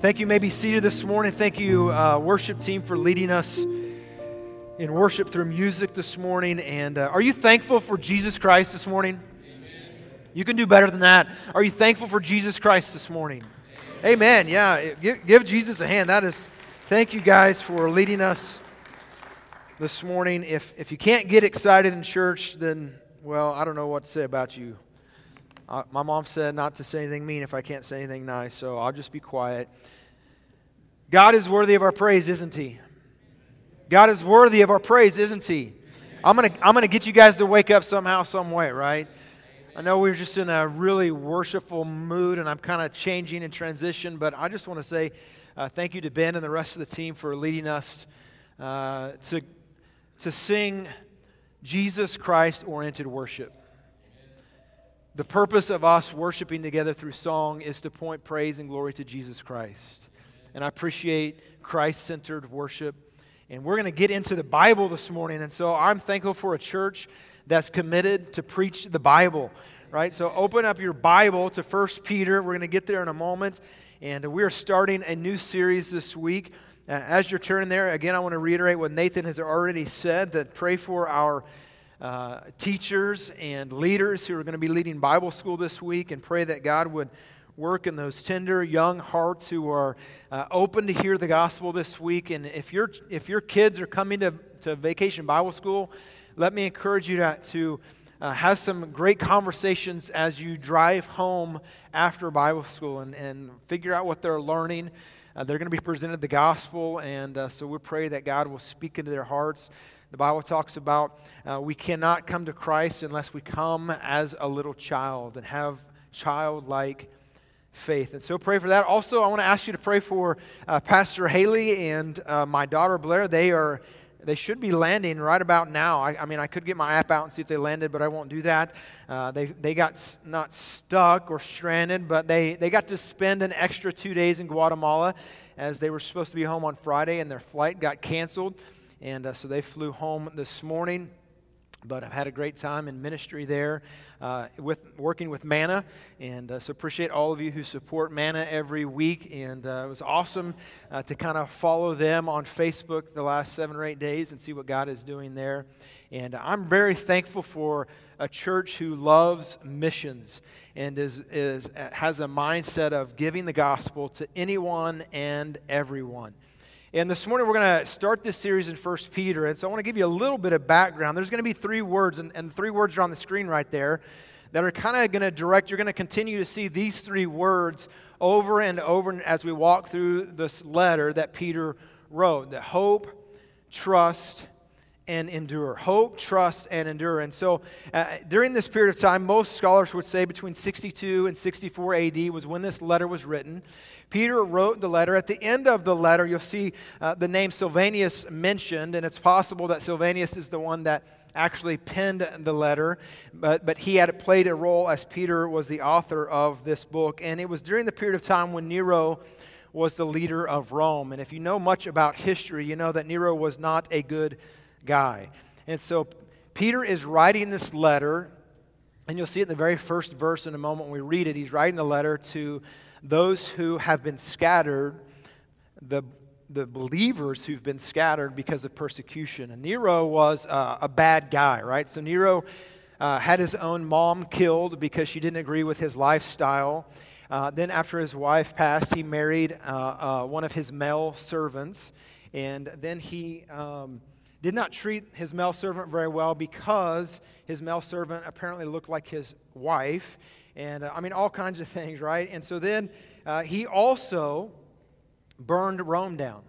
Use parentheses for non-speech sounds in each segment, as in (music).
Thank you. May be seated this morning. Thank you, uh, worship team, for leading us in worship through music this morning. And uh, are you thankful for Jesus Christ this morning? Amen. You can do better than that. Are you thankful for Jesus Christ this morning? Amen. Amen. Yeah. Give, give Jesus a hand. That is. Thank you guys for leading us this morning. If if you can't get excited in church, then well, I don't know what to say about you. My mom said not to say anything mean if I can't say anything nice, so I'll just be quiet. God is worthy of our praise, isn't He? God is worthy of our praise, isn't He? I'm going to I'm to get you guys to wake up somehow, some way, right? I know we're just in a really worshipful mood and I'm kind of changing and transition, but I just want to say uh, thank you to Ben and the rest of the team for leading us uh, to, to sing Jesus Christ oriented worship. The purpose of us worshiping together through song is to point praise and glory to Jesus Christ. And I appreciate Christ centered worship. And we're going to get into the Bible this morning. And so I'm thankful for a church that's committed to preach the Bible, right? So open up your Bible to 1 Peter. We're going to get there in a moment. And we're starting a new series this week. Uh, as you're turning there, again, I want to reiterate what Nathan has already said that pray for our uh, teachers and leaders who are going to be leading Bible school this week and pray that God would work in those tender young hearts who are uh, open to hear the gospel this week. And if, your if your kids are coming to, to vacation Bible school, let me encourage you to, to uh, have some great conversations as you drive home after Bible school and, and figure out what they're learning. Uh, they're going to be presented the gospel, and uh, so we pray that God will speak into their hearts. The Bible talks about uh, we cannot come to Christ unless we come as a little child and have childlike faith. And so pray for that. Also, I want to ask you to pray for uh, Pastor Haley and uh, my daughter Blair. They are. They should be landing right about now. I, I, mean, I could get my app out and see if they landed, but I won't do that. Uh, they, they got s- not stuck or stranded, but they, they got to spend an extra two days in Guatemala as they were supposed to be home on Friday, and their flight got canceled. And uh, so they flew home this morning. But I've had a great time in ministry there uh, with working with Manna. And uh, so appreciate all of you who support Manna every week. And uh, it was awesome uh, to kind of follow them on Facebook the last seven or eight days and see what God is doing there. And I'm very thankful for a church who loves missions and is, is, has a mindset of giving the gospel to anyone and everyone. And this morning we're going to start this series in 1 Peter. And so I want to give you a little bit of background. There's going to be three words, and, and three words are on the screen right there that are kind of going to direct. You're going to continue to see these three words over and over as we walk through this letter that Peter wrote that hope, trust, and endure. Hope, trust, and endure. And so uh, during this period of time, most scholars would say between 62 and 64 AD was when this letter was written. Peter wrote the letter. At the end of the letter, you'll see uh, the name Silvanus mentioned, and it's possible that Silvanus is the one that actually penned the letter, but, but he had played a role as Peter was the author of this book. And it was during the period of time when Nero was the leader of Rome. And if you know much about history, you know that Nero was not a good guy. And so Peter is writing this letter, and you'll see it in the very first verse in a moment when we read it. He's writing the letter to those who have been scattered, the, the believers who've been scattered because of persecution. And Nero was uh, a bad guy, right? So Nero uh, had his own mom killed because she didn't agree with his lifestyle. Uh, then, after his wife passed, he married uh, uh, one of his male servants. And then he um, did not treat his male servant very well because his male servant apparently looked like his wife and uh, I mean, all kinds of (laughs) things, right? And so then uh, he also burned Rome down.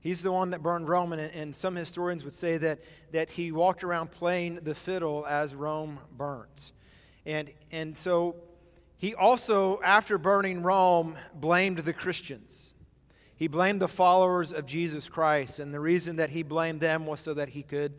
He's the one that burned Rome, and, and some historians would say that, that he walked around playing the fiddle as Rome burnt. And, and so he also, after burning Rome, blamed the Christians. He blamed the followers of Jesus Christ, and the reason that he blamed them was so that he could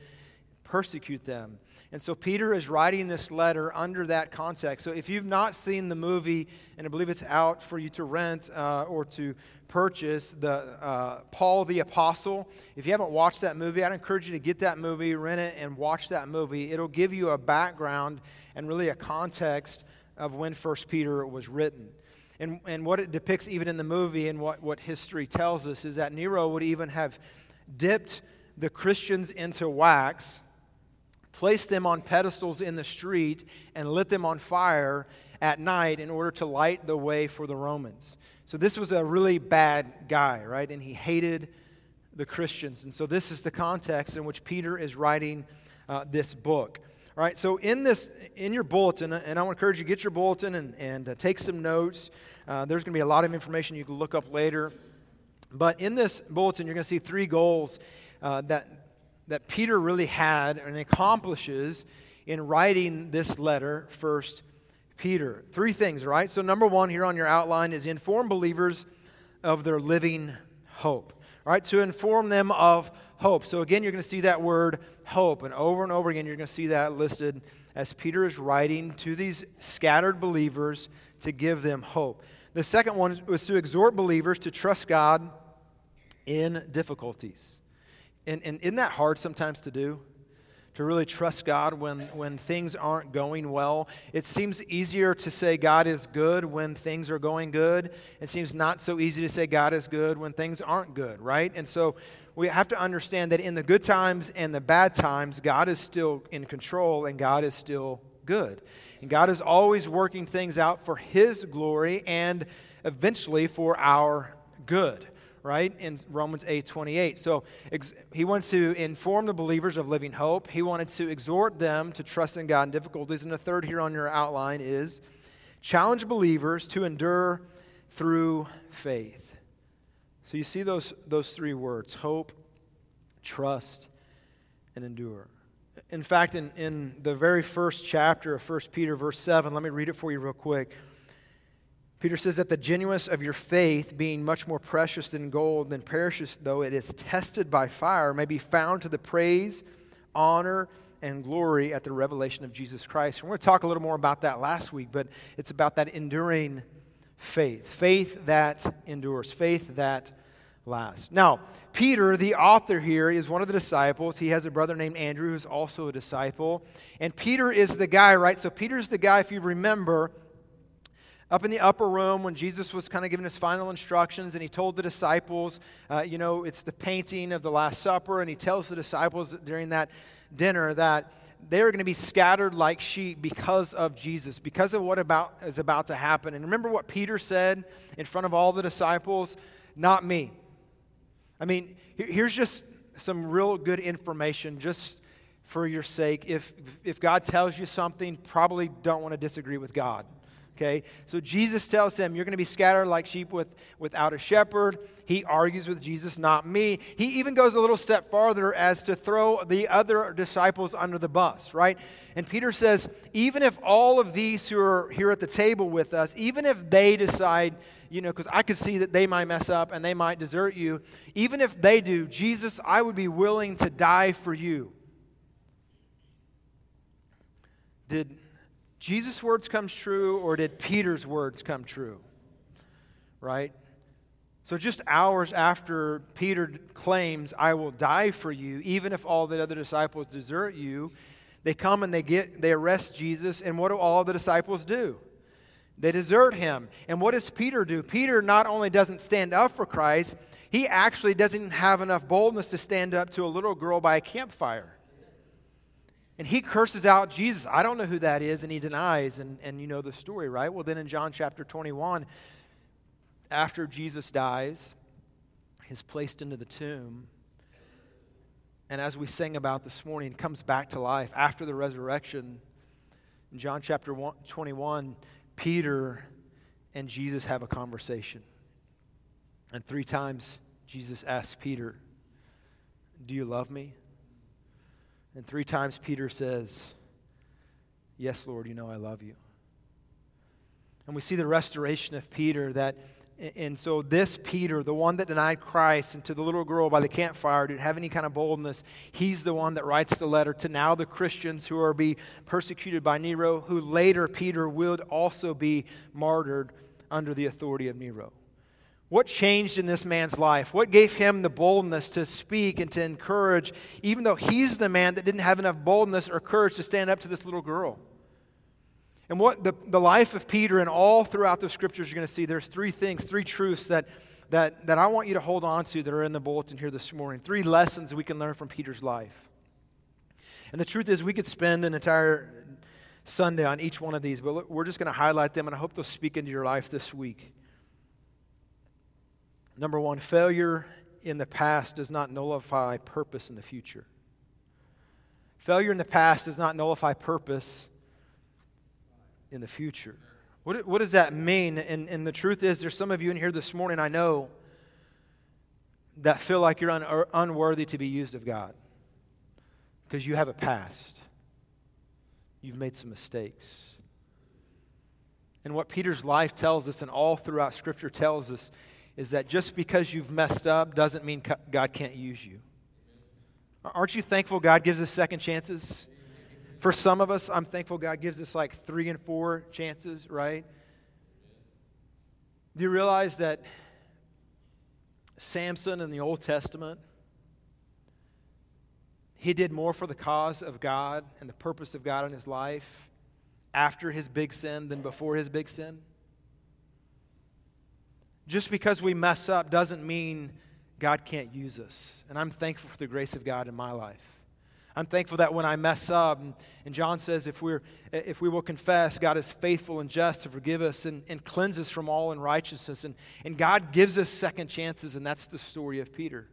persecute them. And so Peter is writing this letter under that context. So if you've not seen the movie, and I believe it's out for you to rent uh, or to purchase, the uh, Paul the Apostle, if you haven't watched that movie, I'd encourage you to get that movie, rent it, and watch that movie. It'll give you a background and really a context of when First Peter was written. And, and what it depicts, even in the movie, and what, what history tells us, is that Nero would even have dipped the Christians into wax, placed them on pedestals in the street, and lit them on fire at night in order to light the way for the Romans. So this was a really bad guy, right? And he hated the Christians. And so this is the context in which Peter is writing uh, this book. All right, so in this, in your bulletin, and I want to encourage you to get your bulletin and, and uh, take some notes. Uh, there's going to be a lot of information you can look up later. But in this bulletin, you're going to see three goals uh, that, that Peter really had and accomplishes in writing this letter, First Peter. Three things, right? So, number one here on your outline is inform believers of their living hope. Right, to inform them of hope. So, again, you're going to see that word hope, and over and over again, you're going to see that listed as Peter is writing to these scattered believers to give them hope. The second one was to exhort believers to trust God in difficulties. And, and isn't that hard sometimes to do? to really trust God when, when things aren't going well. It seems easier to say God is good when things are going good. It seems not so easy to say God is good when things aren't good, right? And so we have to understand that in the good times and the bad times, God is still in control and God is still good. And God is always working things out for His glory and eventually for our good right? In Romans 8 28. So ex- he wanted to inform the believers of living hope. He wanted to exhort them to trust in God in difficulties. And the third here on your outline is challenge believers to endure through faith. So you see those, those three words hope, trust, and endure. In fact, in, in the very first chapter of 1 Peter, verse 7, let me read it for you real quick. Peter says that the genuineness of your faith, being much more precious than gold, than perishes though it is tested by fire, may be found to the praise, honor, and glory at the revelation of Jesus Christ. We're going to talk a little more about that last week, but it's about that enduring faith. Faith that endures, faith that lasts. Now, Peter, the author here, is one of the disciples. He has a brother named Andrew who's also a disciple. And Peter is the guy, right? So, Peter's the guy, if you remember, up in the upper room when Jesus was kind of giving his final instructions, and he told the disciples, uh, you know, it's the painting of the Last Supper, and he tells the disciples during that dinner that they are going to be scattered like sheep because of Jesus, because of what about, is about to happen. And remember what Peter said in front of all the disciples? Not me. I mean, here's just some real good information just for your sake. If, if God tells you something, probably don't want to disagree with God. Okay? So Jesus tells him, You're going to be scattered like sheep with, without a shepherd. He argues with Jesus, not me. He even goes a little step farther as to throw the other disciples under the bus, right? And Peter says, Even if all of these who are here at the table with us, even if they decide, you know, because I could see that they might mess up and they might desert you, even if they do, Jesus, I would be willing to die for you. Did Jesus' words come true or did Peter's words come true? Right? So, just hours after Peter claims, I will die for you, even if all the other disciples desert you, they come and they get they arrest Jesus, and what do all the disciples do? They desert him. And what does Peter do? Peter not only doesn't stand up for Christ, he actually doesn't have enough boldness to stand up to a little girl by a campfire. And he curses out Jesus. I don't know who that is, and he denies, and, and you know the story, right? Well, then in John chapter 21, after Jesus dies, he's placed into the tomb. And as we sang about this morning, comes back to life after the resurrection. In John chapter 21, Peter and Jesus have a conversation. And three times Jesus asks Peter, Do you love me? And three times Peter says, Yes, Lord, you know I love you. And we see the restoration of Peter that, and so this Peter, the one that denied Christ, and to the little girl by the campfire, didn't have any kind of boldness. He's the one that writes the letter to now the Christians who are being persecuted by Nero, who later Peter would also be martyred under the authority of Nero. What changed in this man's life? What gave him the boldness to speak and to encourage, even though he's the man that didn't have enough boldness or courage to stand up to this little girl? And what the, the life of Peter and all throughout the scriptures you're going to see, there's three things, three truths that, that, that I want you to hold on to that are in the bulletin here this morning. Three lessons we can learn from Peter's life. And the truth is, we could spend an entire Sunday on each one of these, but look, we're just going to highlight them, and I hope they'll speak into your life this week. Number one, failure in the past does not nullify purpose in the future. Failure in the past does not nullify purpose in the future. What, what does that mean? And, and the truth is, there's some of you in here this morning, I know, that feel like you're un, unworthy to be used of God because you have a past. You've made some mistakes. And what Peter's life tells us, and all throughout Scripture tells us, is that just because you've messed up doesn't mean God can't use you. Aren't you thankful God gives us second chances? For some of us, I'm thankful God gives us like three and four chances, right? Do you realize that Samson in the Old Testament, he did more for the cause of God and the purpose of God in his life after his big sin than before his big sin? Just because we mess up doesn't mean God can't use us. And I'm thankful for the grace of God in my life. I'm thankful that when I mess up, and, John says if, we're, if we will confess, God is faithful and just to forgive us and, and cleanse us from all unrighteousness. And, and God gives us second chances, and that's the story of Peter.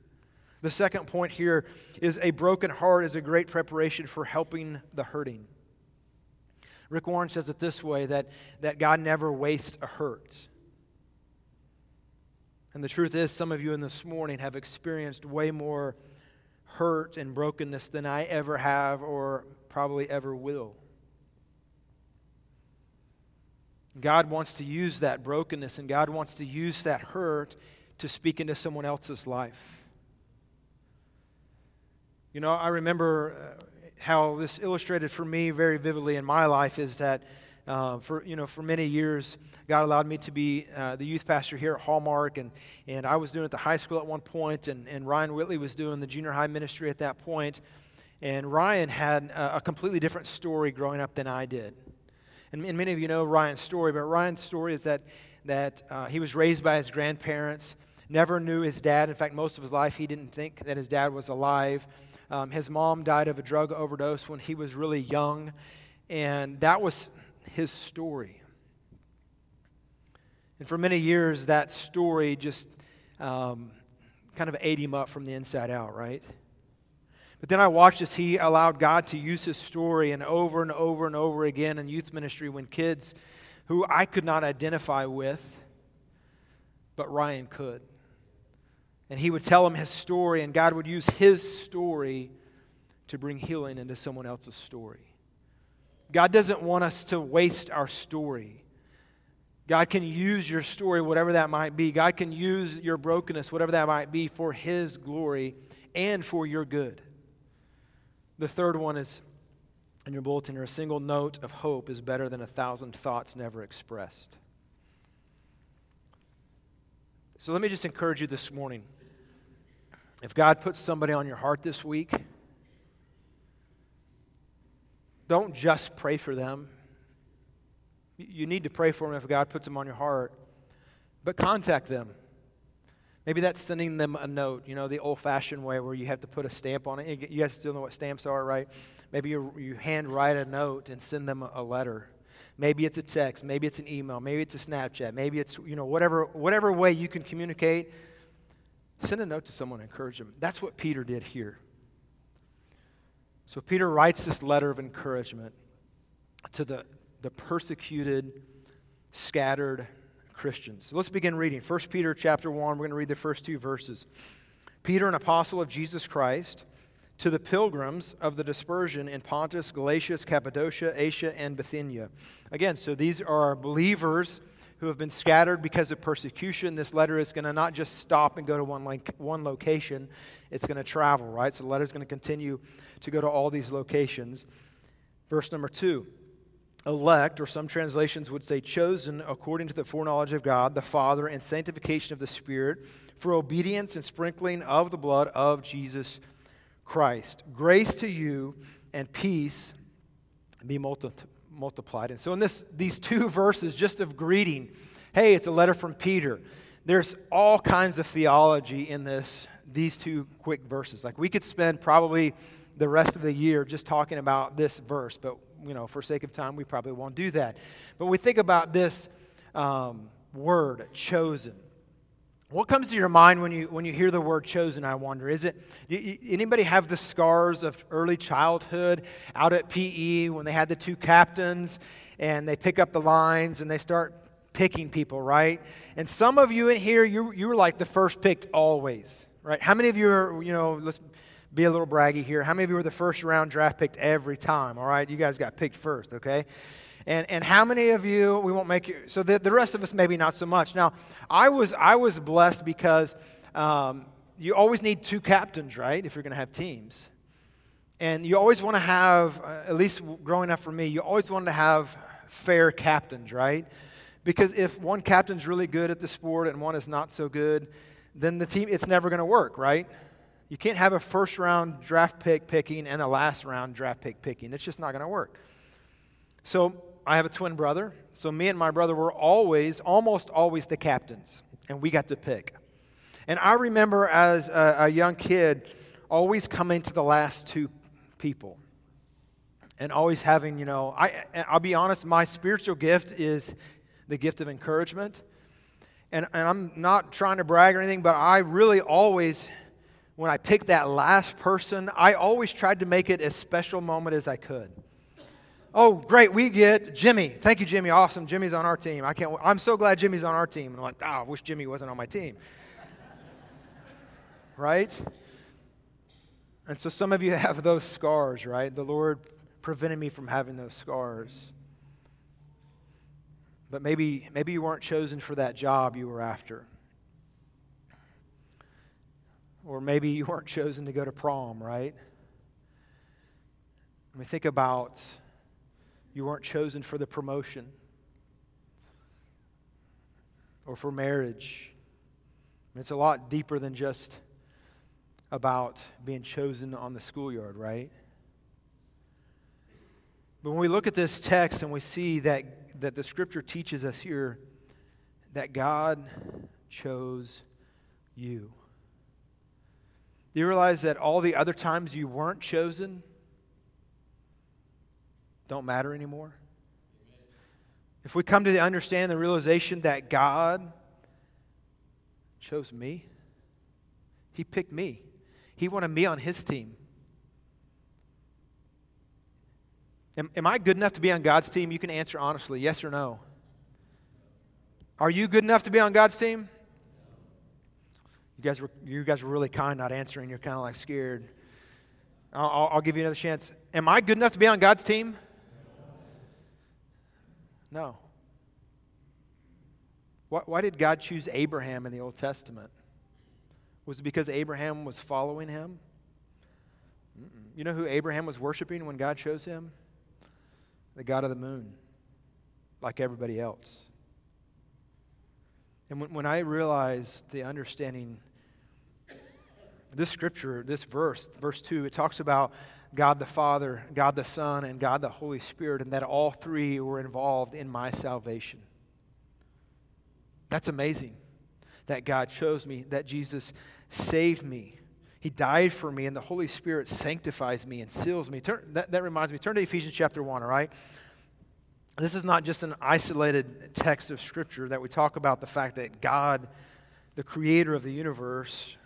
The second point here is a broken heart is a great preparation for helping the hurting. Rick Warren says it this way that, that God never wastes a hurt. And the truth is, some of you in this morning have experienced way more hurt and brokenness than I ever have or probably ever will. God wants to use that brokenness and God wants to use that hurt to speak into someone else's life. You know, I remember uh, how this illustrated for me very vividly in my life is that uh, for, you know, for many years, God allowed me to be uh, the youth pastor here at Hallmark, and, and I was doing it at the high school at one point, and, and Ryan Whitley was doing the junior high ministry at that point. And Ryan had a, a completely different story growing up than I did. And, and, many of you know Ryan's story, but Ryan's story is that, that uh, he was raised by his grandparents, never knew his dad. In fact, most of his life, he didn't think that his dad was alive. Um, his mom died of a drug overdose when he was really young, and that was his story. And for many years, that story just um, kind of ate him up from the inside out, right? But then I watched as he allowed God to use his story and over and over and over again in youth ministry when kids who I could not identify with, but Ryan could. And he would tell him his story, and God would use his story to bring healing into someone else's story. God doesn't want us to waste our story. God can use your story, whatever that might be. God can use your brokenness, whatever that might be, for His glory and for your good. The third one is in your bulletin, or a single note of hope is better than a thousand thoughts never expressed. So let me just encourage you this morning. If God puts somebody on your heart this week, don't just pray for them. You need to pray for them if God puts them on your heart. But contact them. Maybe that's sending them a note, you know, the old fashioned way where you have to put a stamp on it. You guys still know what stamps are, right? Maybe you, you hand write a note and send them a letter. Maybe it's a text. Maybe it's an email. Maybe it's a Snapchat. Maybe it's, you know, whatever, whatever way you can communicate. Send a note to someone, encourage them. That's what Peter did here. So Peter writes this letter of encouragement to the, the persecuted, scattered Christians. So let's begin reading. 1 Peter chapter 1, we're going to read the first two verses. Peter, an apostle of Jesus Christ, to the pilgrims of the dispersion in Pontus, Galatia, Cappadocia, Asia, and Bithynia. Again, so these are believers who have been scattered because of persecution. This letter is going to not just stop and go to one, one location, it's going to travel, right? So the letter is going to continue to go to all these locations. Verse number two elect, or some translations would say chosen according to the foreknowledge of God, the Father, and sanctification of the Spirit, for obedience and sprinkling of the blood of Jesus Christ. Grace to you and peace be multi- multiplied. And so, in this, these two (laughs) verses, just of greeting, hey, it's a letter from Peter. There's all kinds of theology in this, these two quick verses. Like, we could spend probably the rest of the year just talking about this verse, but, you know, for sake of time, we probably won't do that. But we think about this um, word, chosen. What comes to your mind when you, when you hear the word chosen, I wonder? Is it, anybody have the scars of early childhood out at PE when they had the two captains and they pick up the lines and they start picking people, right? And some of you in here, you, you were like the first picked always, right? How many of you are, you know, let's be a little braggy here. How many of you were the first round draft picked every time, all right? You guys got picked first, okay? And, and how many of you, we won't make you, so the, the rest of us maybe not so much. Now, I was, I was blessed because um, you always need two captains, right, if you're going to have teams. And you always want to have, uh, at least growing up for me, you always want to have fair captains, right? Because if one captain's really good at the sport and one is not so good, then the team, it's never going to work, right? You can't have a first round draft pick picking and a last round draft pick picking. It's just not going to work. So I have a twin brother. So me and my brother were always, almost always the captains, and we got to pick. And I remember as a, a young kid always coming to the last two people and always having, you know, I, I'll be honest, my spiritual gift is the gift of encouragement. And, and I'm not trying to brag or anything, but I really always, when I picked that last person, I always tried to make it as special moment as I could. Oh, great, we get Jimmy. Thank you, Jimmy. Awesome. Jimmy's on our team. I can't, I'm so glad Jimmy's on our team. And I'm like, oh, I wish Jimmy wasn't on my team. right? And so some of you (laughs) have those scars, right? The Lord prevented me from having those scars. But maybe, maybe you weren't chosen for that job you were after. Or maybe you weren't chosen to go to prom, right? I mean, think about you weren't chosen for the promotion or for marriage. It's a lot deeper than just about being chosen on the schoolyard, right? But when we look at this text and we see that, that the scripture teaches us here that God chose you, do you realize that all the other times you weren't chosen, don't matter anymore? If we come to the understanding, the realization that God chose me, He picked me, He wanted me on His team. Am, am I good enough to be on God's team? You can answer honestly, yes or no. Are you good enough to be on God's team? You guys were, you guys were really kind not answering. You're kind of like scared. I'll, I'll give you another chance. Am I good enough to be on God's team? No. Why, why did God choose Abraham in the Old Testament? Was it because Abraham was following him? You know who Abraham was worshiping when God chose him? The God of the moon, like everybody else. And when, when I realized the understanding, this scripture, this verse, verse 2, it talks about God the Father, God the Son, and God the Holy Spirit, and that all three were involved in my salvation. That's amazing that God chose me, that Jesus saved me. He died for me, and the Holy Spirit sanctifies me and seals me. Turn, that, that reminds me, turn to Ephesians chapter 1, all right? This is not just an isolated text of Scripture that we talk about the fact that God, the creator of the universe,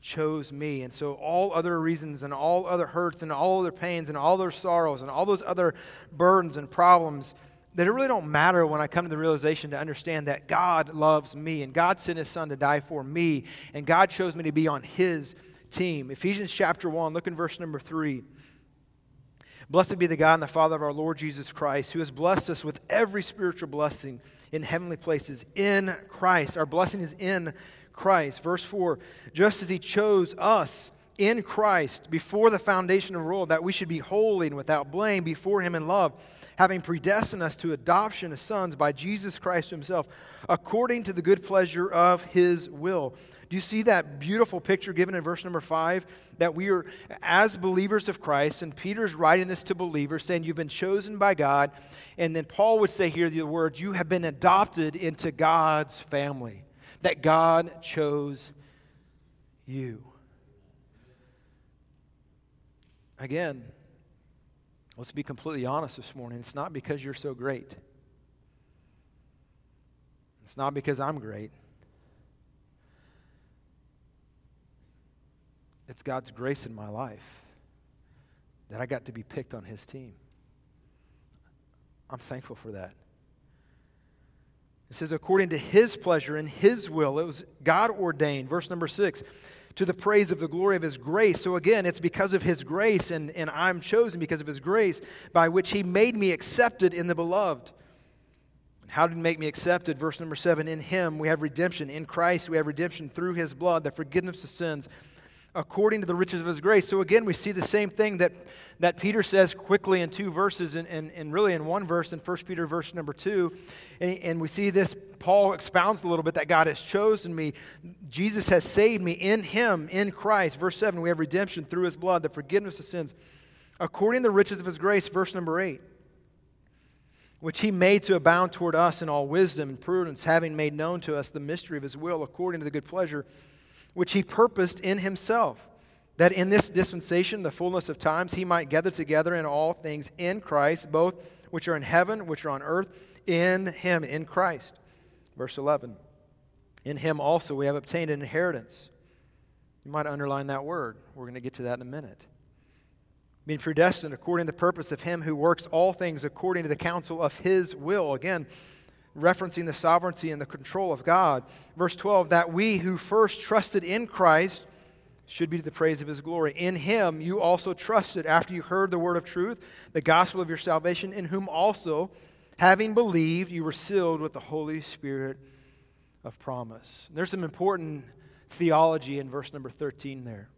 chose me. And so, all other reasons, and all other hurts, and all other pains, and all other sorrows, and all those other burdens and problems that it really don't matter when I come to the realization to understand that God loves me, and God sent His Son to die for me, and God chose me to be on His team. Ephesians chapter 1, look in verse number 3. Blessed be the God and the Father of our Lord Jesus Christ, who has blessed us with every spiritual blessing in heavenly places in Christ. Our blessing is in Christ. Verse 4 Just as he chose us in Christ before the foundation of the world, that we should be holy and without blame before him in love, having predestined us to adoption as sons by Jesus Christ himself, according to the good pleasure of his will. Do you see that beautiful picture given in verse number five? That we are, as believers of Christ, and Peter's writing this to believers, saying, You've been chosen by God. And then Paul would say here the words, You have been adopted into God's family, that God chose you. Again, let's be completely honest this morning. It's not because you're so great, it's not because I'm great. It's God's grace in my life that I got to be picked on His team. I'm thankful for that. It says, according to His pleasure and His will. It was God ordained. Verse number six, to the praise of the glory of His grace. So again, it's because of His grace, and, and I'm chosen because of His grace, by which He made me accepted in the beloved. How did he make me accepted? Verse number seven In him we have redemption. In Christ we have redemption through his blood, the forgiveness of sins according to the riches of his grace. So again, we see the same thing that, that Peter says quickly in two verses and, and, and really in one verse in 1 Peter verse number 2. And, and we see this, Paul expounds a little bit that God has chosen me. Jesus has saved me in him, in Christ. Verse 7, we have redemption through his blood, the forgiveness of sins, according to the riches of his grace. Verse number 8 which he made to abound toward us in all wisdom and prudence, having made known to us the mystery of his will according to the good pleasure which he purposed in himself, that in this dispensation, the fullness of times, he might gather together in all things in Christ, both which are in heaven, which are on earth, in him, in Christ. Verse 11 In him also we have obtained an inheritance. You might underline that word. We're going to get to that in a minute. Being predestined according to the purpose of him who works all things according to the counsel of his will. Again, referencing the sovereignty and the control of God. Verse 12, that we who first trusted in Christ should be to the praise of his glory. In him you also trusted after you heard the word of truth, the gospel of your salvation, in whom also, having believed, you were sealed with the Holy Spirit of promise. And there's some important theology in verse number 13 there.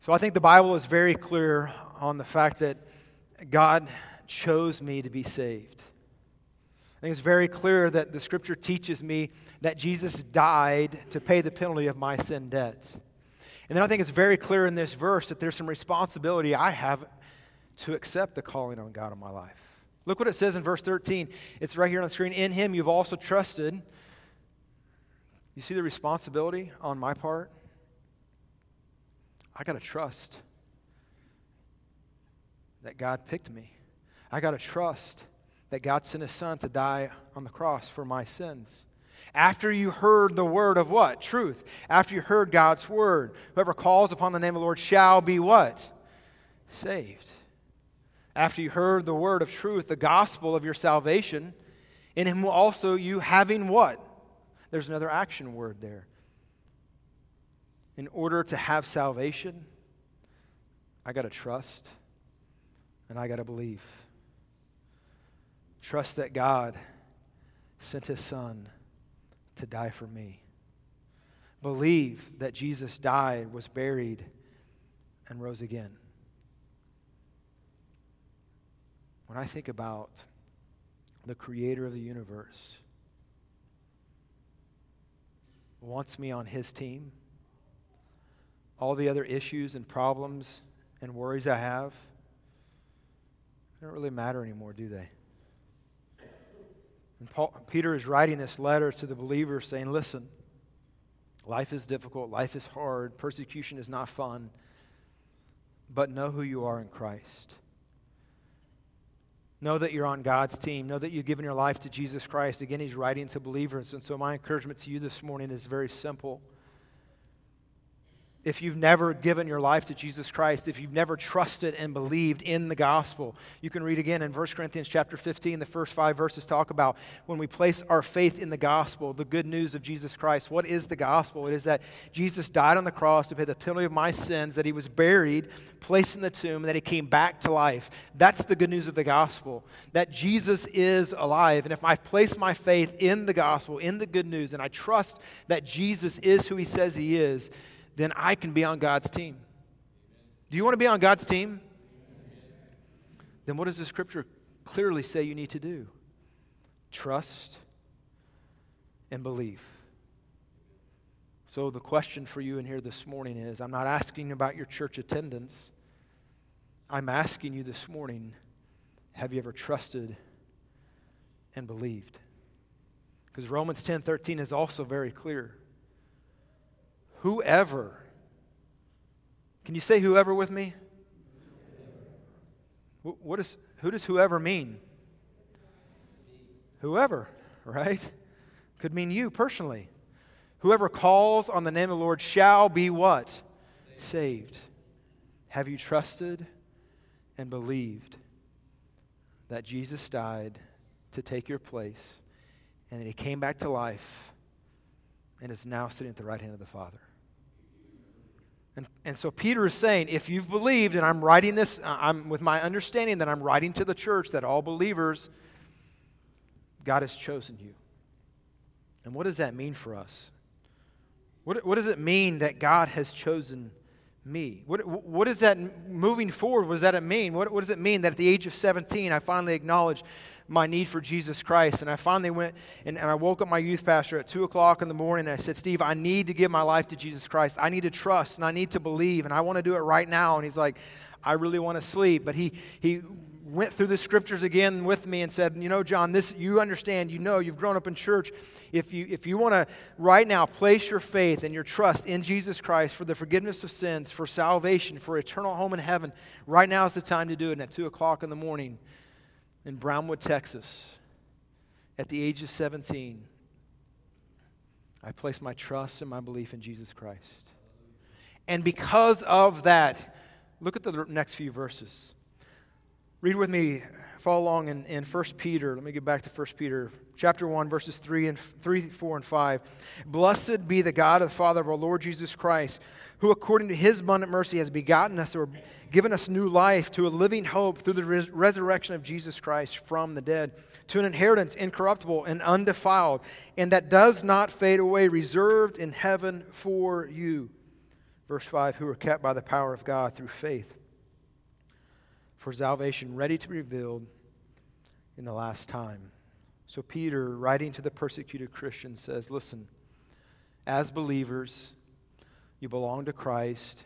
So I think the Bible is very clear on the fact that God chose me to be saved. I think it's very clear that the scripture teaches me that Jesus died to pay the penalty of my sin debt. And then I think it's very clear in this verse that there's some responsibility I have to accept the calling on God in my life. Look what it says in verse 13. It's right here on the screen. In him you've also trusted. You see the responsibility on my part? I got to trust that God picked me. I got to trust that God sent his son to die on the cross for my sins. After you heard the word of what? Truth. After you heard God's word, whoever calls upon the name of the Lord shall be what? Saved. After you heard the word of truth, the gospel of your salvation, in him also you having what? There's another action word there. In order to have salvation, I got to trust and I got to believe. Trust that God sent his son to die for me. Believe that Jesus died, was buried, and rose again. When I think about the creator of the universe, wants me on his team, all the other issues and problems and worries I have, they don't really matter anymore, do they? And Paul, Peter is writing this letter to the believers saying, listen, life is difficult, life is hard, persecution is not fun, but know who you are in Christ. Know that you're on God's team. Know that you've given your life to Jesus Christ. Again, he's writing to believers. And so, my encouragement to you this morning is very simple if you've never given your life to Jesus Christ, if you've never trusted and believed in the gospel, you can read again in 1 Corinthians chapter 15, the first five verses talk about when we place our faith in the gospel, the good news of Jesus Christ. What is the gospel? It is that Jesus died on the cross to pay the penalty of my sins, that he was buried, placed in the tomb, and that he came back to life. That's the good news of the gospel, that Jesus is alive. And if I place my faith in the gospel, in the good news, and I trust that Jesus is who he says he is, then I can be on God's team. Do you want to be on God's team? then what does the scripture clearly say you need to do? Trust and believe. So, the question for you in here this morning is I'm not asking about your church attendance. I'm asking you this morning have you ever trusted and believed? Because Romans 10 13 is also very clear. Whoever, can you say whoever with me? What is, who does whoever mean? Whoever, right? Could mean you personally. Whoever calls on the name of the Lord shall be what? Saved. Have you trusted and believed that Jesus died to take your place and that he came back to life and is now sitting at the right hand of the Father? And, and so Peter is saying, if you've believed, and I'm writing this, uh, I'm with my understanding that I'm writing to the church that all believers, God has chosen you. And what does that mean for us? What, what does it mean that God has chosen me? What, what does that moving forward, what does that mean? What, what does it mean that at the age of 17, I finally acknowledged my need for Jesus Christ. And I finally went and, and I woke up my youth pastor at 2 o'clock in the morning and I said, Steve, I need to give my life to Jesus Christ. I need to trust and I need to believe and I want to do it right now. And he's like, I really want to sleep. But he, he went through the scriptures again with me and said, You know, John, this you understand, you know, you've grown up in church. If you, if you want to right now place your faith and your trust in Jesus Christ for the forgiveness of sins, for salvation, for eternal home in heaven, right now is the time to do it. And at 2 o'clock in the morning, in Brownwood, Texas, at the age of 17, I placed my trust and my belief in Jesus Christ. And because of that, look at the next few verses. Read with me, follow along in, in 1 Peter. Let me get back to 1 Peter chapter 1, verses 3 and 3, 4, and 5. Blessed be the God and the Father of our Lord Jesus Christ who according to his abundant mercy has begotten us or given us new life to a living hope through the res- resurrection of Jesus Christ from the dead, to an inheritance incorruptible and undefiled, and that does not fade away, reserved in heaven for you. Verse 5 Who are kept by the power of God through faith for salvation, ready to be revealed in the last time. So, Peter, writing to the persecuted Christians, says, Listen, as believers, you belong to Christ.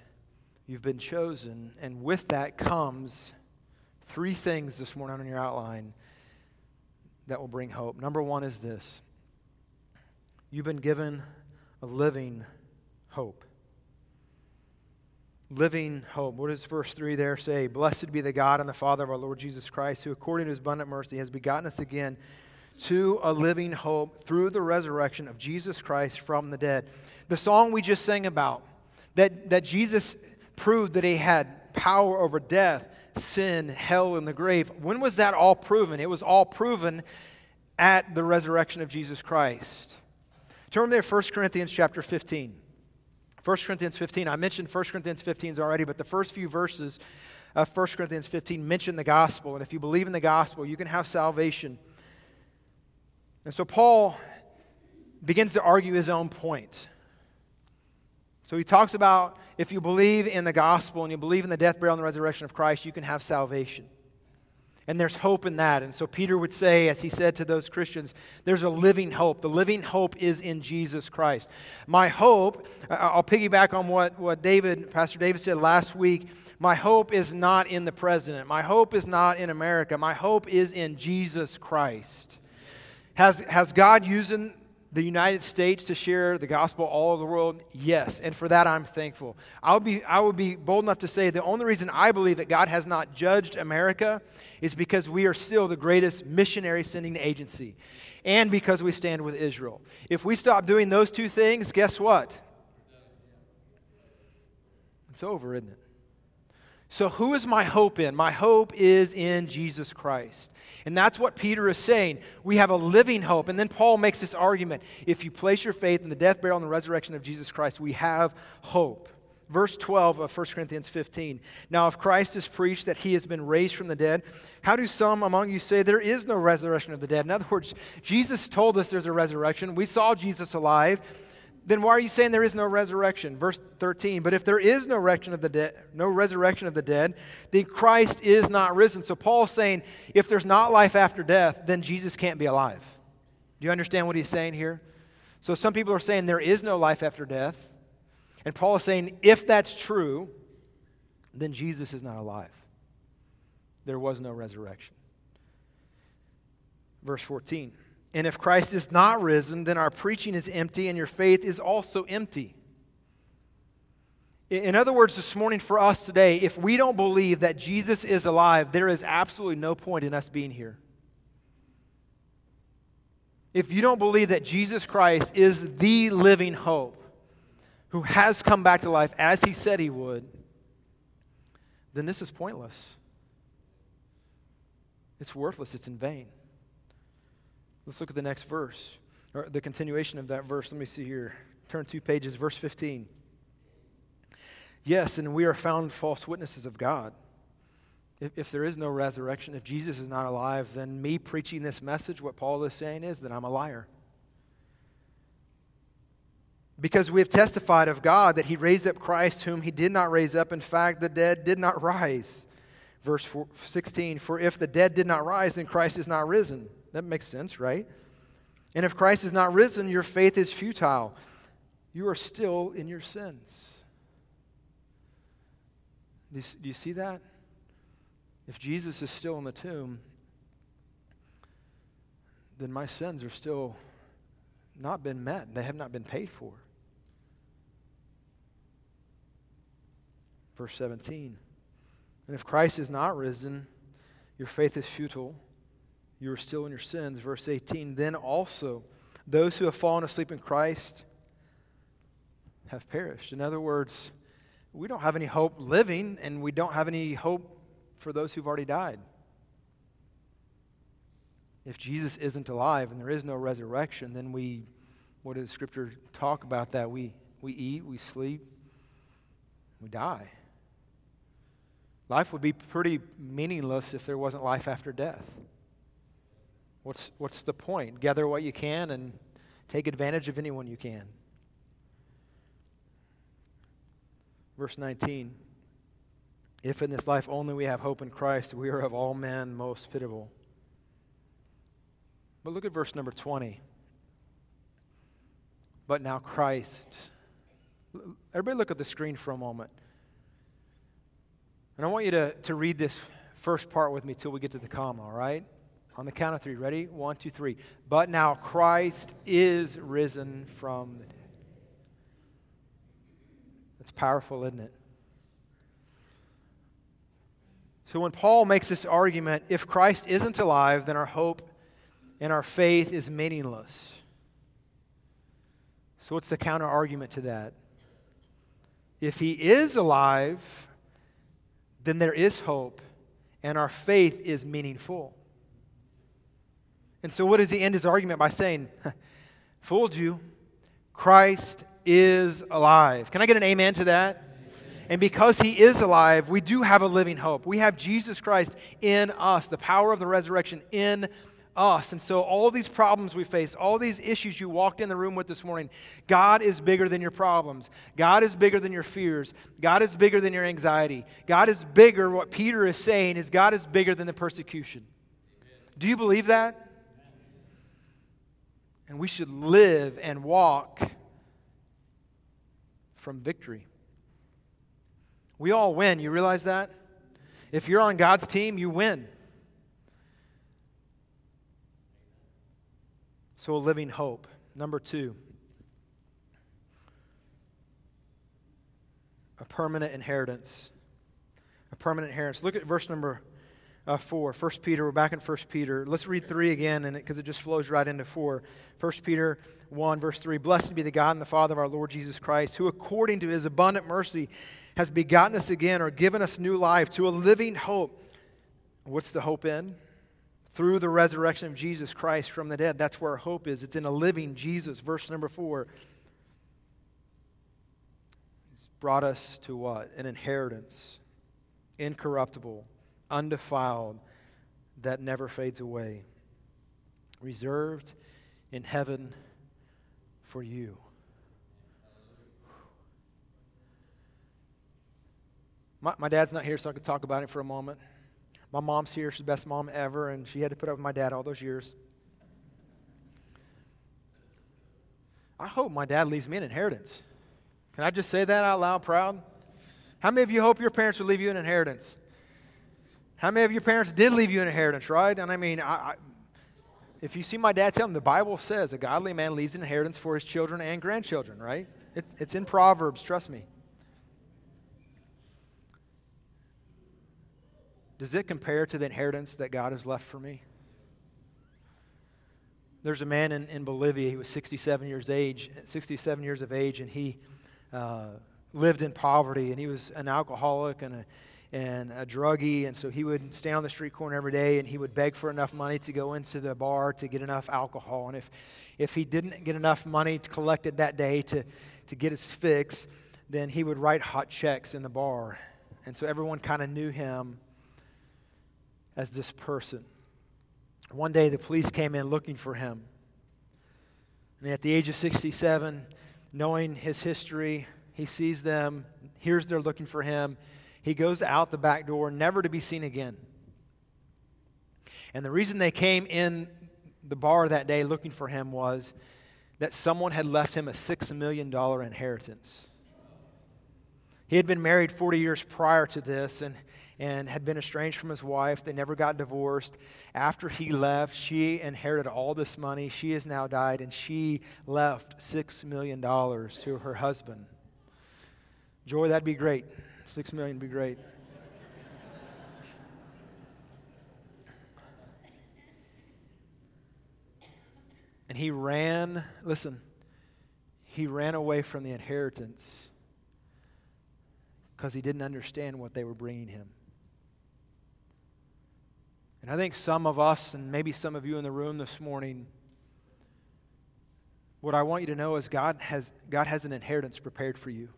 You've been chosen. And with that comes three things this morning on your outline that will bring hope. Number one is this you've been given a living hope. Living hope. What does verse 3 there say? Blessed be the God and the Father of our Lord Jesus Christ, who according to his abundant mercy has begotten us again to a living hope through the resurrection of Jesus Christ from the dead. The song we just sang about, that, that Jesus proved that he had power over death, sin, hell, and the grave. When was that all proven? It was all proven at the resurrection of Jesus Christ. Turn there, 1 Corinthians chapter 15. 1 Corinthians 15. I mentioned 1 Corinthians 15 already, but the first few verses of 1 Corinthians 15 mention the gospel. And if you believe in the gospel, you can have salvation. And so Paul begins to argue his own point. So he talks about if you believe in the gospel and you believe in the death, burial, and the resurrection of Christ, you can have salvation. And there's hope in that. And so Peter would say, as he said to those Christians, there's a living hope. The living hope is in Jesus Christ. My hope, I'll piggyback on what, what David, Pastor David said last week. My hope is not in the president. My hope is not in America. My hope is in Jesus Christ. Has, has God using the United States to share the gospel all over the world? Yes, and for that I'm thankful. I'll be I would be bold enough to say the only reason I believe that God has not judged America is because we are still the greatest missionary sending agency and because we stand with Israel. If we stop doing those two things, guess what? It's over, isn't it? So, who is my hope in? My hope is in Jesus Christ. And that's what Peter is saying. We have a living hope. And then Paul makes this argument if you place your faith in the death, burial, and the resurrection of Jesus Christ, we have hope. Verse 12 of 1 Corinthians 15. Now, if Christ is preached that he has been raised from the dead, how do some among you say there is no resurrection of the dead? In other words, Jesus told us there's a resurrection. We saw Jesus alive. Then why are you saying there is no resurrection? Verse 13. But if there is no resurrection of the dead, no resurrection of the dead, then Christ is not risen. So Paul's saying if there's not life after death, then Jesus can't be alive. Do you understand what he's saying here? So some people are saying there is no life after death. And Paul is saying if that's true, then Jesus is not alive. There was no resurrection. Verse 14. And if Christ is not risen, then our preaching is empty and your faith is also empty. In other words, this morning for us today, if we don't believe that Jesus is alive, there is absolutely no point in us being here. If you don't believe that Jesus Christ is the living hope who has come back to life as he said he would, then this is pointless. It's worthless, it's in vain. Let's look at the next verse, or the continuation of that verse. Let me see here. Turn two pages, verse 15. Yes, and we are found false witnesses of God. If, if there is no resurrection, if Jesus is not alive, then me preaching this message, what Paul is saying is that I'm a liar. Because we have testified of God that he raised up Christ, whom he did not raise up. In fact, the dead did not rise. Verse 16 For if the dead did not rise, then Christ is not risen. That makes sense, right? And if Christ is not risen, your faith is futile. You are still in your sins. Do you, see that? If Jesus is still in the tomb, then my sins are still not been met. They have not been paid for. Verse 17. And if Christ is not risen, your faith is futile you are still in your sins. Verse 18, then also those who have fallen asleep in Christ have perished. In other words, we don't have any hope living, and we don't have any hope for those who've already died. If Jesus isn't alive and there is no resurrection, then we, what does Scripture talk about that? We, we eat, we sleep, we die. Life would be pretty meaningless if there wasn't life after death. What's, what's the point? Gather what you can and take advantage of anyone you can. Verse 19 If in this life only we have hope in Christ, we are of all men most pitiable. But look at verse number 20. But now Christ. Everybody look at the screen for a moment. And I want you to, to read this first part with me till we get to the comma, all right? On the count of three. Ready? One, two, three. But now Christ is risen from the dead. That's powerful, isn't it? So when Paul makes this argument, if Christ isn't alive, then our hope and our faith is meaningless. So what's the counter argument to that? If he is alive, then there is hope and our faith is meaningful. And so, what does he end his argument by saying? (laughs) Fooled you. Christ is alive. Can I get an amen to that? And because he is alive, we do have a living hope. We have Jesus Christ in us, the power of the resurrection in us. And so, all these problems we face, all these issues you walked in the room with this morning, God is bigger than your problems. God is bigger than your fears. God is bigger than your anxiety. God is bigger. What Peter is saying is, God is bigger than the persecution. Do you believe that? And we should live and walk from victory. We all win. You realize that? If you're on God's team, you win. So, a living hope. Number two, a permanent inheritance. A permanent inheritance. Look at verse number uh, 4. 1 Peter, we're back in 1 Peter. Let's read 3 again because it, it just flows right into 4. 1 Peter 1, verse 3. Blessed be the God and the Father of our Lord Jesus Christ, who according to his abundant mercy has begotten us again or given us new life to a living hope. What's the hope in? Through the resurrection of Jesus Christ from the dead. That's where our hope is. It's in a living Jesus. Verse number 4. He's brought us to what? An inheritance, incorruptible undefiled, that never fades away, reserved in heaven for you. My, my dad's not here, so I could talk about it for a moment. My mom's here. She's the best mom ever, and she had to put up with my dad all those years. I hope my dad leaves me an inheritance. Can I just say that out loud proud? How many of you hope your parents will leave you an inheritance? How many of your parents did leave you an inheritance, right? And I mean, I, I, if you see my dad tell him, the Bible says a godly man leaves an inheritance for his children and grandchildren, right? It, it's in Proverbs, trust me. Does it compare to the inheritance that God has left for me? There's a man in, in Bolivia, he was 67 years age, 67 years of age, and he uh, lived in poverty, and he was an alcoholic and a, and a druggie, and so he would stand on the street corner every day, and he would beg for enough money to go into the bar to get enough alcohol, and if, if he didn't get enough money collected that day to, to get his fix, then he would write hot checks in the bar, and so everyone kind of knew him as this person. One day, the police came in looking for him. And at the age of 67, knowing his history, he sees them, hears they're looking for him. He goes out the back door, never to be seen again. And the reason they came in the bar that day looking for him was that someone had left him a $6 million inheritance. He had been married 40 years prior to this, and and had been estranged from his wife. They never got divorced. After he left, she inherited all this money. She has now died, and she left $6 million to her husband. Joy, that'd be great. $6 million would be great. and he ran, listen, he ran away from the inheritance because he didn't understand what they were bringing him. And I think some of us, and maybe some of you in the room this morning, what I want you to know is God has, God has an inheritance prepared for you.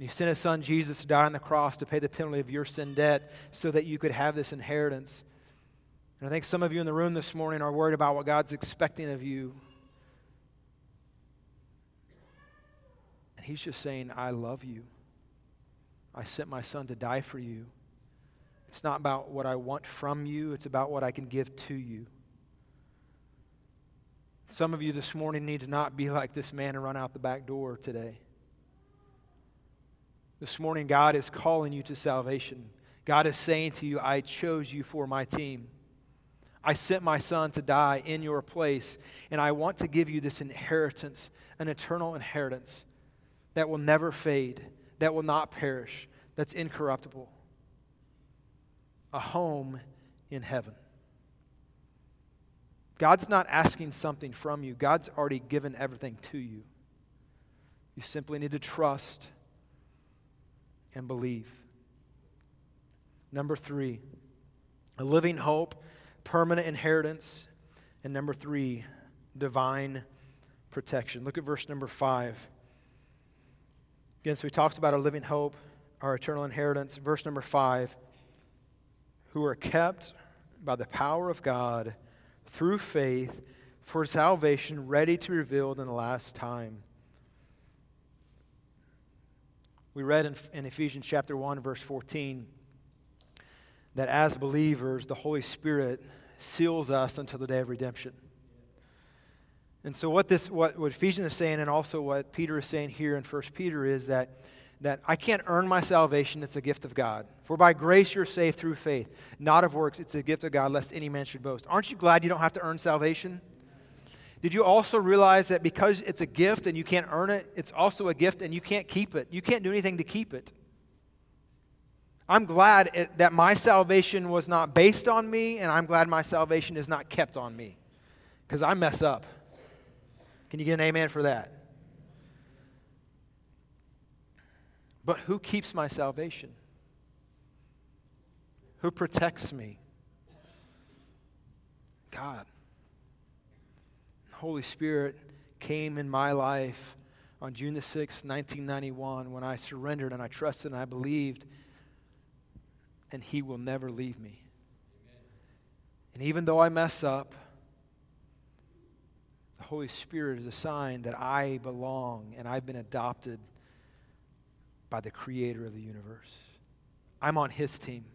He sent his son Jesus to die on the cross to pay the penalty of your sin debt so that you could have this inheritance. And I think some of you in the room this morning are worried about what God's expecting of you. And he's just saying, I love you. I sent my son to die for you. It's not about what I want from you, it's about what I can give to you. Some of you this morning need to not be like this man and run out the back door today. This morning, God is calling you to salvation. God is saying to you, I chose you for my team. I sent my son to die in your place, and I want to give you this inheritance, an eternal inheritance that will never fade, that will not perish, that's incorruptible a home in heaven. God's not asking something from you, God's already given everything to you. You simply need to trust and believe. Number three, a living hope, permanent inheritance. And number three, divine protection. Look at verse number five. Again, so he talks about a living hope, our eternal inheritance. Verse number five who are kept by the power of God through faith for salvation ready to be revealed in the last time. We read in, in, Ephesians chapter 1, verse 14, that as believers, the Holy Spirit seals us until the day of redemption. And so, what, this, what, what Ephesians is saying, and also what Peter is saying here in 1 Peter, is that that I can't earn my salvation, it's a gift of God. For by grace you're saved through faith, not of works, it's a gift of God, lest any man should boast. Aren't you glad you don't have to earn salvation? Did you also realize that because it's a gift and you can't earn it, it's also a gift and you can't keep it? You can't do anything to keep it. I'm glad it, that my salvation was not based on me, and I'm glad my salvation is not kept on me because I mess up. Can you get an amen for that? But who keeps my salvation? Who protects me? God. Holy Spirit came in my life on June the 6th, 1991, when I surrendered and I trusted and I believed, and He will never leave me. And even though I mess up, the Holy Spirit is a sign that I belong and I've been adopted by the creator of the universe. I'm on his team.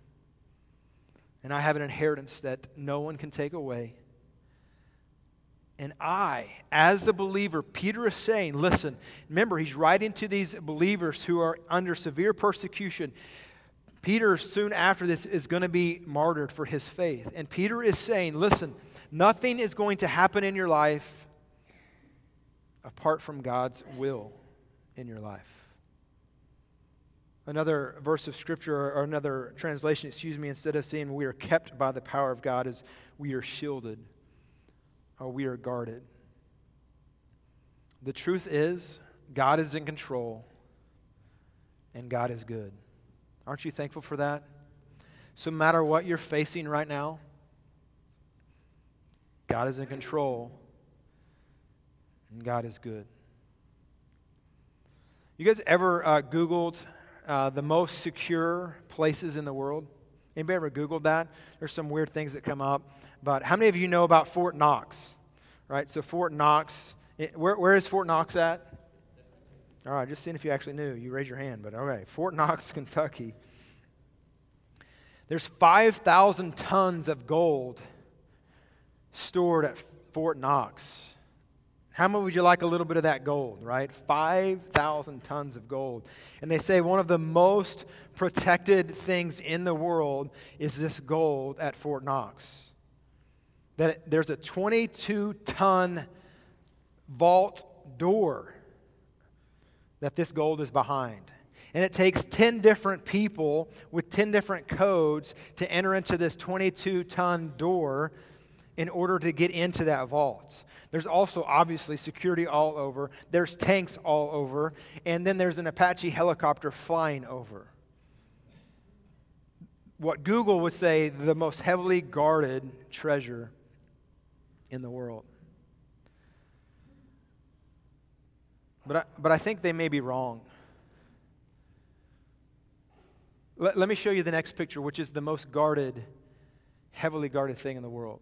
And I have an inheritance that no one can take away. And I, as a believer, Peter is saying, listen, remember, he's writing to these believers who are under severe persecution. Peter, soon after this, is going to be martyred for his faith. And Peter is saying, listen, nothing is going to happen in your life apart from God's will in your life. Another verse of scripture, or another translation, excuse me, instead of saying we are kept by the power of God, is we are shielded or we are guarded. The truth is, God is in control and God is good. Aren't you thankful for that? So, no matter what you're facing right now, God is in control and God is good. You guys ever uh, Googled uh, the most secure places in the world? Anybody ever Googled that? There's some weird things that come up. But how many of you know about Fort Knox? Right? So, Fort Knox, where, where is Fort Knox at? All right, just seeing if you actually knew. You raise your hand, but okay. Fort Knox, (laughs) Kentucky. There's 5,000 tons of gold stored at Fort Knox. How much would you like a little bit of that gold, right? 5,000 tons of gold. And they say one of the most protected things in the world is this gold at Fort Knox. That there's a 22 ton vault door that this gold is behind. And it takes 10 different people with 10 different codes to enter into this 22 ton door in order to get into that vault. There's also obviously security all over, there's tanks all over, and then there's an Apache helicopter flying over. What Google would say the most heavily guarded treasure in the world. But I, but I think they may be wrong. Let, let me show you the next picture, which is the most guarded, heavily guarded thing in the world.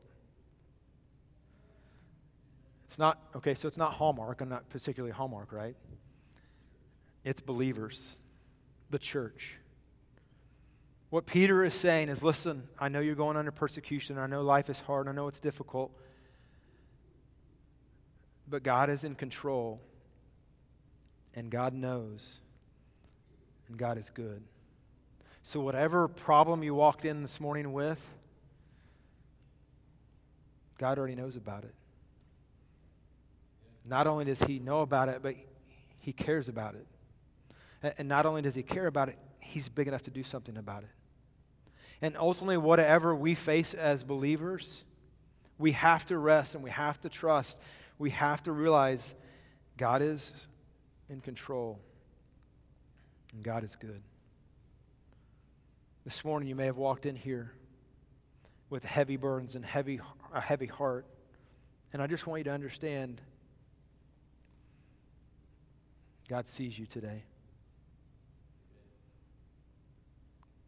It's not, okay, so it's not Hallmark. I'm not particularly Hallmark, right? It's believers, the church. What Peter is saying is listen, I know you're going under persecution. I know life is hard. I know it's difficult. But God is in control, and God knows, and God is good. So, whatever problem you walked in this morning with, God already knows about it. Not only does he know about it, but he cares about it. And not only does he care about it, he's big enough to do something about it. And ultimately, whatever we face as believers, we have to rest and we have to trust. We have to realize God is in control and God is good. This morning, you may have walked in here with heavy burdens and heavy, a heavy heart. And I just want you to understand God sees you today.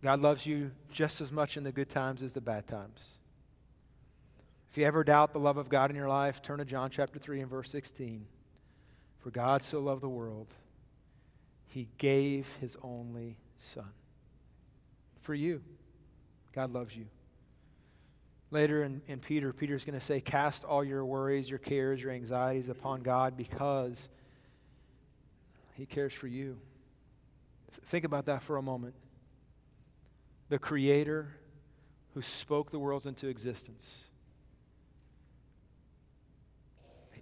God loves you just as much in the good times as the bad times. If you ever doubt the love of God in your life, turn to John chapter 3 and verse 16. For God so loved the world, he gave his only Son. For you, God loves you. Later in, in Peter, Peter's going to say, Cast all your worries, your cares, your anxieties upon God because he cares for you. Think about that for a moment. The Creator who spoke the worlds into existence.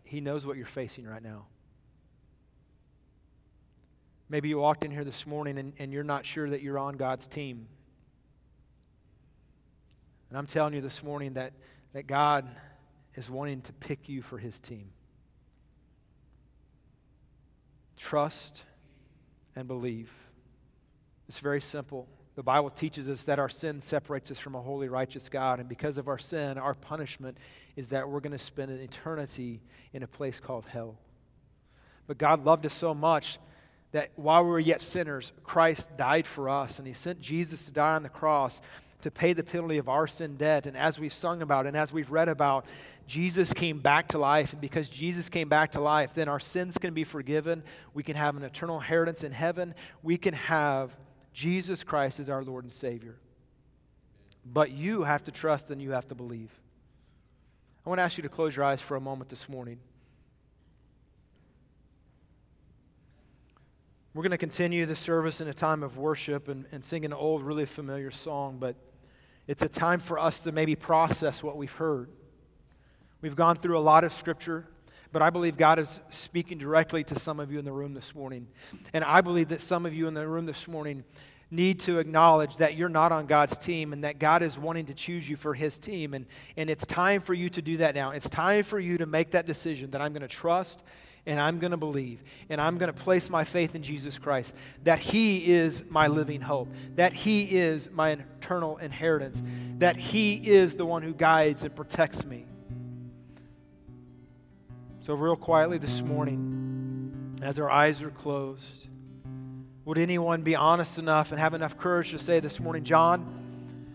He knows what you're facing right now. Maybe you walked in here this morning and, and you're not sure that you're on God's team. And I'm telling you this morning that, that God is wanting to pick you for his team. Trust and believe. It's very simple. The Bible teaches us that our sin separates us from a holy, righteous God. And because of our sin, our punishment is that we're going to spend an eternity in a place called hell. But God loved us so much that while we were yet sinners, Christ died for us. And He sent Jesus to die on the cross to pay the penalty of our sin debt. And as we've sung about and as we've read about, Jesus came back to life. And because Jesus came back to life, then our sins can be forgiven. We can have an eternal inheritance in heaven. We can have Jesus Christ as our Lord and Savior. But you have to trust and you have to believe. I want to ask you to close your eyes for a moment this morning. We're going to continue the service in a time of worship and, and sing an old, really familiar song, but it's a time for us to maybe process what we've heard. We've gone through a lot of scripture, but I believe God is speaking directly to some of you in the room this morning. And I believe that some of you in the room this morning need to acknowledge that you're not on God's team and that God is wanting to choose you for His team. And, and it's time for you to do that now. It's time for you to make that decision that I'm going to trust and I'm going to believe and I'm going to place my faith in Jesus Christ that He is my living hope, that He is my eternal inheritance, that He is the one who guides and protects me. So, real quietly this morning, as our eyes are closed, would anyone be honest enough and have enough courage to say this morning, John?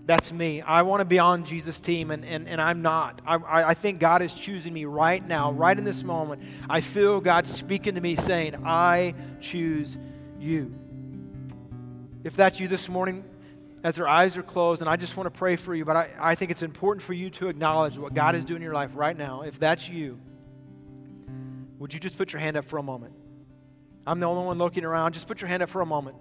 That's me. I want to be on Jesus' team, and, and, and I'm not. I, I think God is choosing me right now, right in this moment. I feel God speaking to me saying, I choose you. If that's you this morning, as our eyes are closed, and I just want to pray for you, but I, I think it's important for you to acknowledge what God is doing in your life right now. If that's you, would you just put your hand up for a moment? I'm the only one looking around. Just put your hand up for a moment.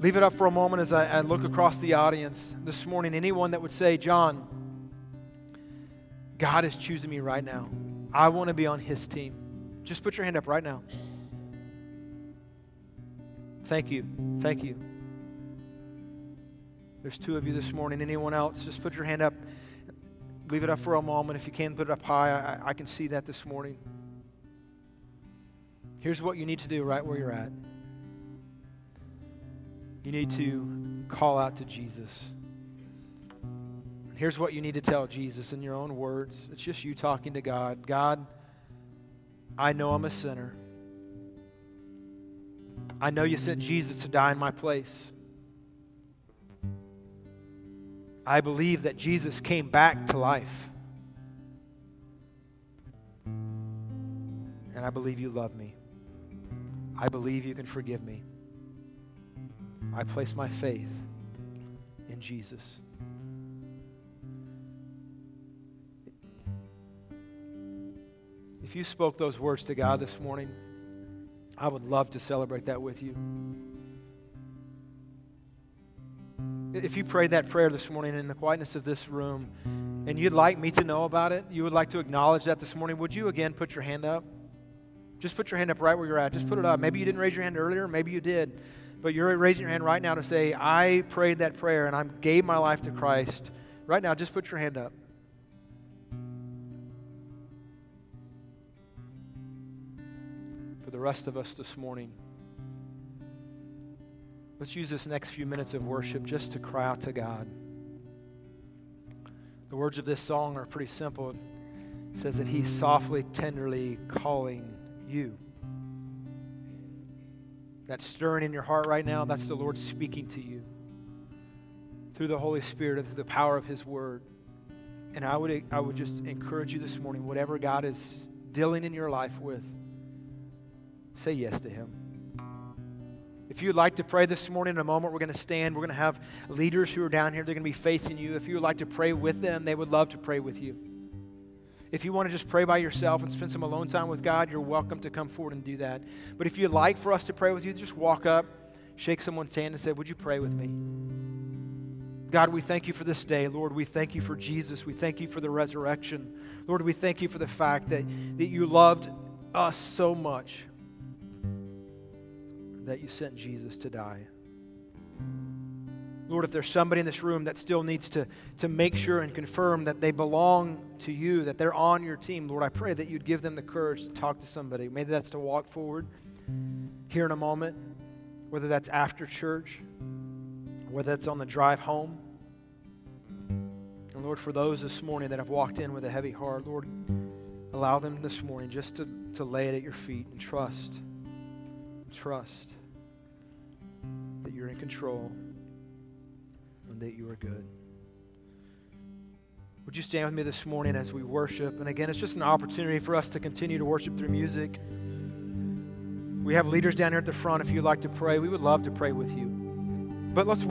Leave it up for a moment as I, I look across the audience this morning. Anyone that would say, John, God is choosing me right now. I want to be on his team. Just put your hand up right now. Thank you. Thank you. There's two of you this morning. Anyone else? Just put your hand up. Leave it up for a moment. If you can, put it up high. I, I can see that this morning. Here's what you need to do right where you're at you need to call out to Jesus. Here's what you need to tell Jesus in your own words. It's just you talking to God. God, I know I'm a sinner. I know you sent Jesus to die in my place. I believe that Jesus came back to life. And I believe you love me. I believe you can forgive me. I place my faith in Jesus. If you spoke those words to God this morning, I would love to celebrate that with you. If you prayed that prayer this morning in the quietness of this room and you'd like me to know about it, you would like to acknowledge that this morning, would you again put your hand up? Just put your hand up right where you're at. Just put it up. Maybe you didn't raise your hand earlier, maybe you did but you're raising your hand right now to say, I prayed that prayer and I gave my life to Christ. Right now, just put your hand up. For the rest of us this morning, let's use this next few minutes of worship just to cry out to God. The words of this song are pretty simple. It says that He's softly, tenderly calling you that's stirring in your heart right now, that's the Lord speaking to you through the Holy Spirit and through the power of His Word. And I would, I would just encourage you this morning, whatever God is dealing in your life with, say yes to Him. If you'd like to pray this morning, in a moment, we're going to stand. We're going to have leaders who are down here. They're going to be facing you. If you would like to pray with them, they would love to pray with you. If you want to just pray by yourself and spend some alone time with God, you're welcome to come forward and do that. But if you'd like for us to pray with you, just walk up, shake someone's hand, and say, Would you pray with me? God, we thank you for this day. Lord, we thank you for Jesus. We thank you for the resurrection. Lord, we thank you for the fact that, that you loved us so much that you sent Jesus to die. Lord, if there's somebody in this room that still needs to, to make sure and confirm that they belong to you, that they're on your team, Lord, I pray that you'd give them the courage to talk to somebody. Maybe that's to walk forward here in a moment, whether that's after church, whether that's on the drive home. And Lord, for those this morning that have walked in with a heavy heart, Lord, allow them this morning just to, to lay it at your feet and trust. Trust that you're in control and that you are good. Would you stand with me this morning as we worship? And again, it's just an opportunity for us to continue to worship through music. We have leaders down here at the front. If you'd like to pray, we would love to pray with you. But let's